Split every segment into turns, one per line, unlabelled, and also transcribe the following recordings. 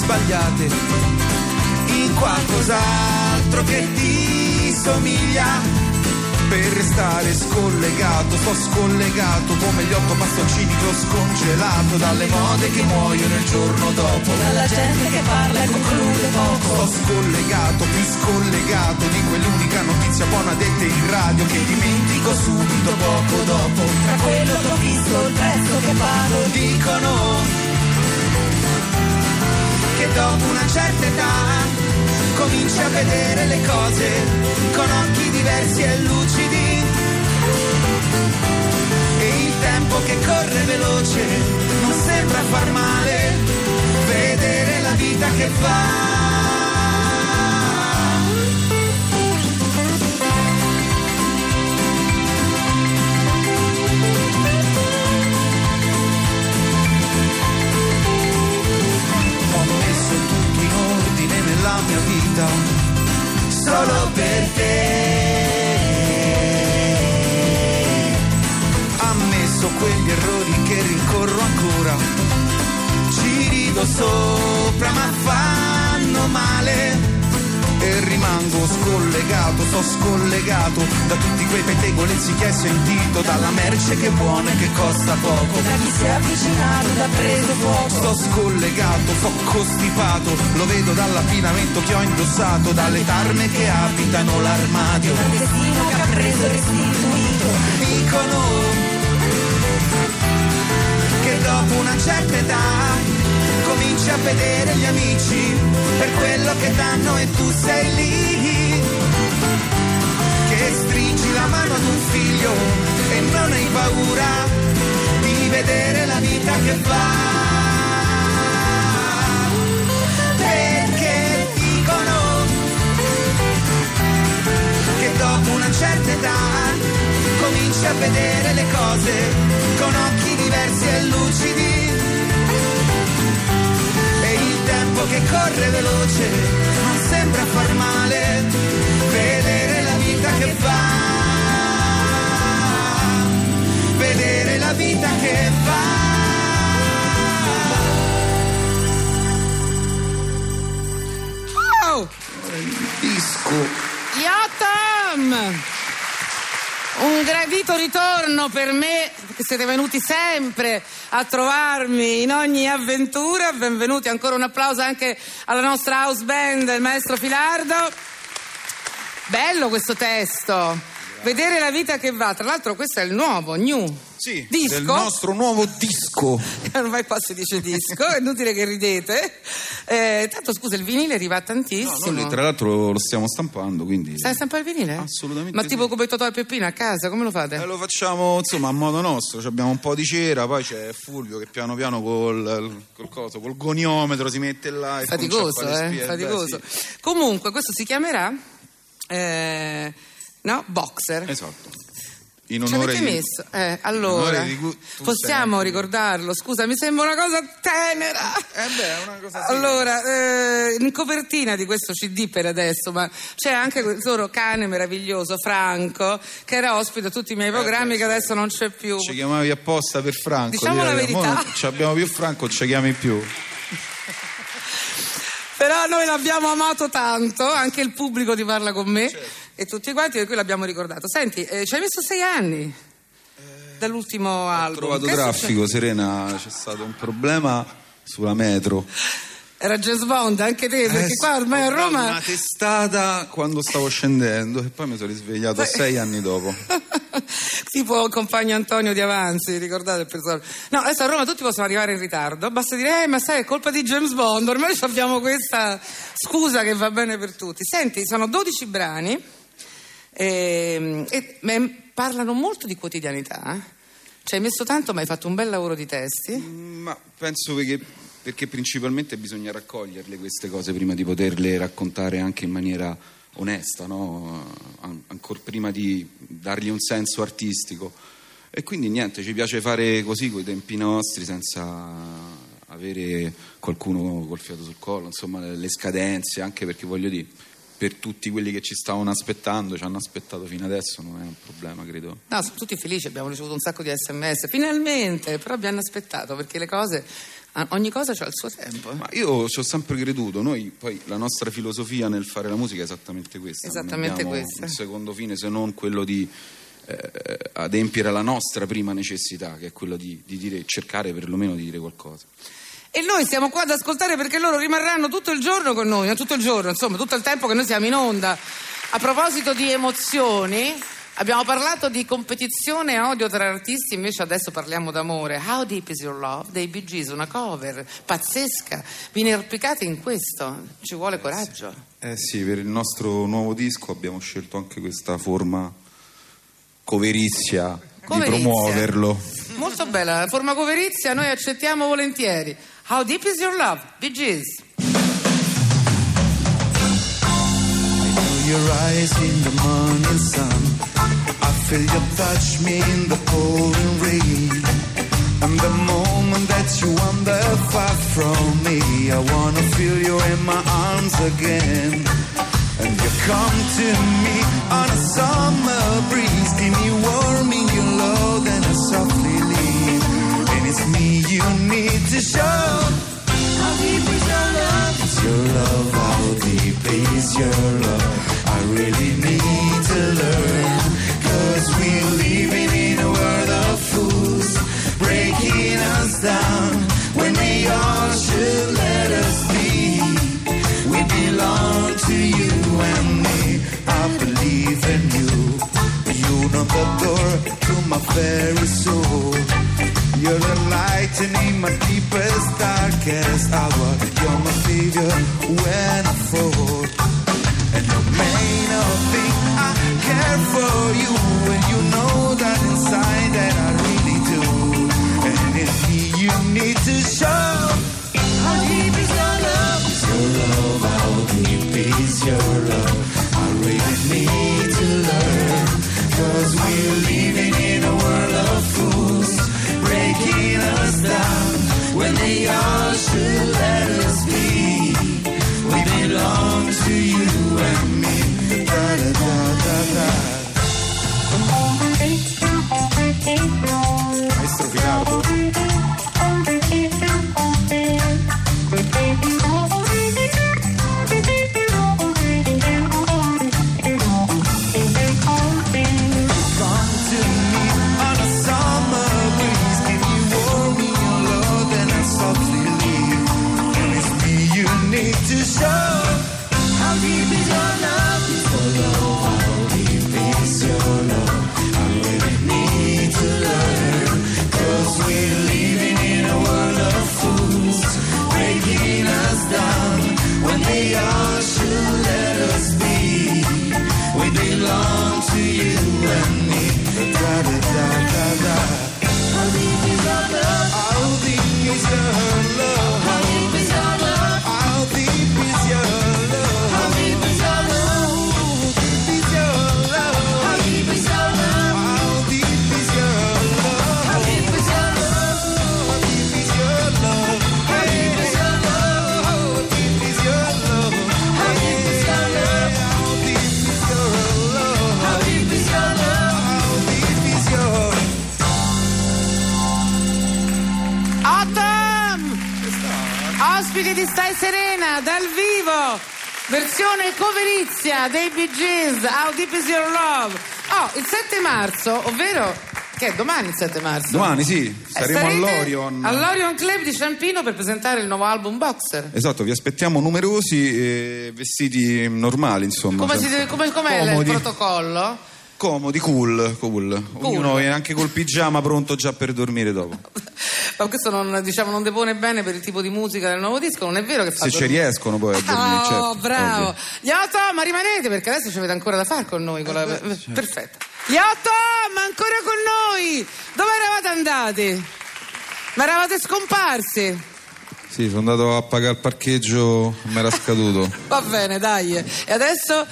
sbagliate in qualcos'altro che ti somiglia per restare scollegato, sto scollegato come gli otto bastoncini che ho scongelato dalle mode che muoiono il giorno dopo.
Dalla gente che parla e conclude poco.
Sto scollegato, più scollegato di quell'unica notizia buona detta in radio che dimentico subito poco dopo.
Tra quello che ho visto, il prezzo che pago.
Dicono dopo una certa età cominci a vedere le cose con occhi diversi e lucidi. E il tempo che corre veloce non sembra far male, vedere la vita che fa. Rimango scollegato, sto scollegato da tutti quei pettegolezzi che hai sentito, dalla merce che è buona e che costa poco.
Da chi si è avvicinato, da preso fuoco.
Sto scollegato, sto costipato, lo vedo dall'abbinamento che ho indossato, dalle tarme che abitano l'armadio.
Dal destino che ha preso restituito.
Dicono che dopo una certa età cominci a vedere gli amici che danno e tu sei lì. Che stringi la mano ad un figlio e non hai paura di vedere la vita che va. Perché dicono che dopo una certa età cominci a vedere le cose con occhi diversi e lucidi. Tempo che corre veloce non sembra far male, vedere la vita che va. Vedere la vita che va.
Oh!
Disco.
Yotam! Un gradito ritorno per me, che siete venuti sempre a trovarmi in ogni avventura. Benvenuti, ancora un applauso anche alla nostra house band, il maestro Filardo. Bello questo testo. Vedere la vita che va. Tra l'altro questo è il nuovo, new.
Sì,
Disco?
del nostro nuovo disco.
Ormai qua si dice disco, è inutile che ridete. Eh, tanto scusa, il vinile arriva
No,
tantissimo.
noi tra l'altro lo stiamo stampando, quindi
Stai stampando il vinile?
Assolutamente
Ma
sì.
tipo come Totò e Peppino a casa, come lo fate?
Eh, lo facciamo insomma a modo nostro, abbiamo un po' di cera, poi c'è Fulvio che piano piano col, col coso, col goniometro si mette là e
faticoso, eh?
spie- beh,
Faticoso.
sì.
Comunque, questo si chiamerà eh, no? Boxer.
Esatto. In onore di
messo? Eh, allora,
di gu-
possiamo
sei-
ricordarlo? Scusa, mi sembra una cosa tenera.
Eh beh, è una cosa.
Allora, eh, in copertina di questo CD per adesso, ma c'è anche quel loro cane meraviglioso, Franco, che era ospite a tutti i miei programmi,
beh,
che adesso non c'è più.
Ci chiamavi apposta per Franco.
Diciamo la verità.
non ci abbiamo più Franco, ci chiami più.
Però noi l'abbiamo amato tanto, anche il pubblico ti parla con me
Certo.
e tutti quanti, per cui l'abbiamo ricordato. Senti, eh, ci hai messo sei anni dall'ultimo
Ho
album.
trovato
Che
traffico, Serena, c'è stato un problema sulla metro.
Era James Bond, anche te, perché
Eh,
qua ormai a Roma...
Una testata quando stavo scendendo e poi mi sono risvegliato sei anni dopo.
tipo compagno Antonio di Avanzi, ricordate il personaggio? No, adesso a Roma tutti possono arrivare in ritardo, basta dire, eh, ma sai, è colpa di James Bond, ormai abbiamo questa scusa che va bene per tutti. Senti, sono 12 brani ehm, e, me- parlano molto di quotidianità. eh. Ci hai messo tanto, ma hai fatto un bel lavoro di testi.
Ma penso che perché principalmente bisogna raccoglierle queste cose prima di poterle raccontare anche in maniera onesta, no? An- ancora prima di dargli un senso artistico. E quindi niente, ci piace fare così con i tempi nostri senza avere qualcuno col fiato sul collo, insomma le scadenze, anche perché voglio dire,
per tutti quelli che ci stavano aspettando, ci hanno aspettato fino adesso, non è un problema, credo.
No, sono tutti felici, abbiamo ricevuto un sacco di sms, finalmente, però abbiamo aspettato perché le cose, ogni cosa ha il suo tempo.
Ma io ci ho sempre creduto, noi poi la nostra filosofia nel fare la musica è esattamente questa.
Esattamente questa.
Un secondo fine se non quello di eh, adempiere alla nostra prima necessità, che è quello di, di dire, cercare perlomeno di dire qualcosa.
E noi siamo qua ad ascoltare perché loro rimarranno tutto il giorno con noi, no, tutto il giorno, insomma, tutto il tempo che noi siamo in onda. A proposito di emozioni, abbiamo parlato di competizione e odio tra artisti, invece adesso parliamo d'amore. How Deep Is Your Love dei Bee Gees, una cover pazzesca. Vi inerpicate in questo, ci vuole coraggio.
Eh sì, per il nostro nuovo disco abbiamo scelto anche questa forma coverizia,
Coverizia.
di promuoverlo.
Molto bella, la forma coverizia noi accettiamo volentieri. How Deep Is Your Love, Bee Gees.
your eyes in the morning sun. Feel you touch me in the pouring rain. And the moment that you wander far from me, I wanna feel you in my arms again. And you come to me on a summer breeze, give me warm in your love, then I softly leave. And it's me you need to show. How deep is your love? Is your love? How deep is your love? I really need to when I fall. And you may not think I care for you, and you know that inside that I really do. And me you need to show. How deep is your love? Is your love? How deep is your love? I really need to learn. Cause we're living in a world of fools, breaking us down when they all
beyond. Dal vivo, versione coverizia dei Bee Gees, How Deep Is Your Love. Oh, il 7 marzo, ovvero, che è domani il 7 marzo?
Domani sì,
Eh,
saremo all'Orion.
All'Orion Club di Ciampino per presentare il nuovo album Boxer.
Esatto, vi aspettiamo numerosi e vestiti normali, insomma.
Come si deve- come- com'è il
comodi,
protocollo?
comodi, cool, cool. Ognuno è anche col pigiama pronto già per dormire dopo.
Ma questo non, diciamo, non depone bene per il tipo di musica del nuovo disco, non è vero che fa
Se ci riescono poi a dormire,
Oh,
certo,
bravo.
ovvio.
Gli otto, ma rimanete perché adesso ci avete ancora da fare con noi. Con la...
certo.
Perfetto. Gli otto, ma ancora con noi. Dove eravate andati? Ma eravate scomparsi.
Sì, sono andato a pagare il parcheggio, mi era scaduto.
Va bene, dai. E adesso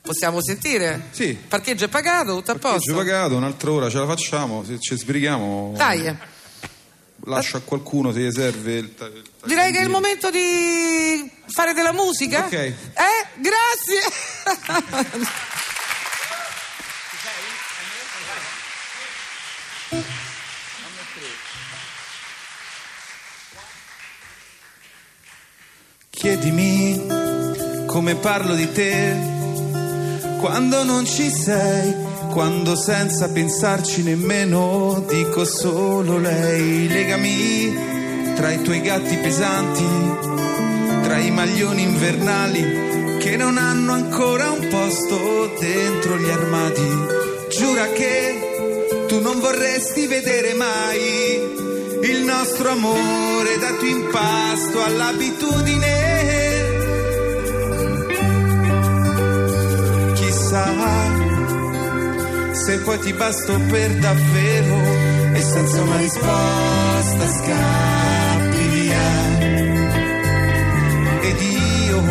possiamo sentire?
Sì.
Il parcheggio è pagato, tutto a
Parcheggio
posto?
pagato, un'altra ora ce la facciamo, se ci sbrighiamo.
Dai.
Lascio a qualcuno se gli serve il, ta- il
Direi che è il momento di fare della musica.
Ok.
Eh? Grazie.
Chiedimi come parlo di te quando non ci sei, quando senza pensarci nemmeno dico solo lei. Legami tra i tuoi gatti pesanti, tra i maglioni invernali che non hanno ancora un posto dentro gli armadi. Giura che tu non vorresti vedere mai il nostro amore dato in pasto all'abitudine. Poi ti basto per davvero e senza una risposta scappi via. Ed io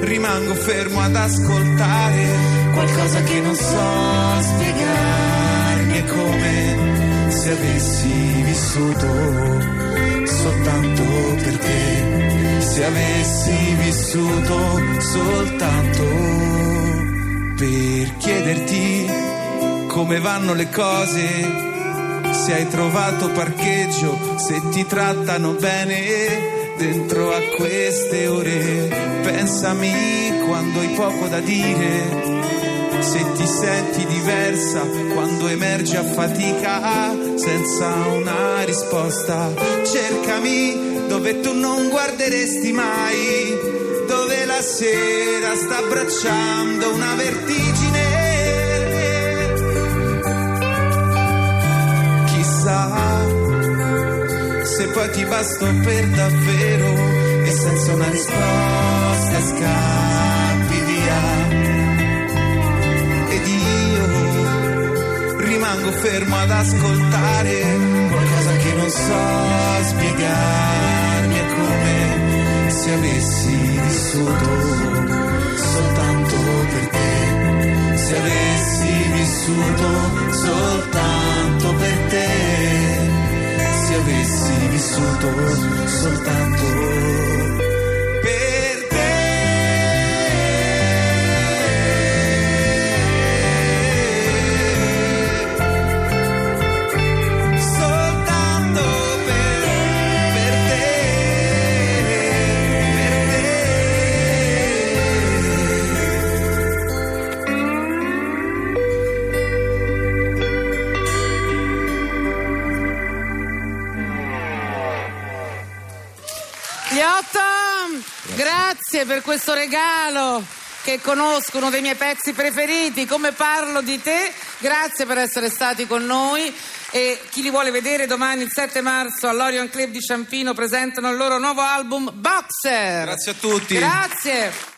rimango fermo ad ascoltare qualcosa che non so spiegarmi. È come se avessi vissuto soltanto per te. Se avessi vissuto soltanto per chiederti come vanno le cose, se hai trovato parcheggio, se ti trattano bene dentro a queste ore. Pensami quando hai poco da dire, se ti senti diversa quando emergi a fatica senza una risposta. Cercami dove tu non guarderesti mai, dove la sera sta abbracciando una vertigine. Ti basto per davvero e senza una risposta scappi via. Ed io rimango fermo ad ascoltare qualcosa che non so spiegarmi. È come se avessi vissuto soltanto per te. Se avessi vissuto soltanto per te. Avessi vissuto soltanto
grazie per questo regalo che conosco, uno dei miei pezzi preferiti, come parlo di te. Grazie per essere stati con noi e chi li vuole vedere domani il 7 marzo all'Orion Club di Ciampino presentano il loro nuovo album Boxer.
Grazie a tutti.
Grazie.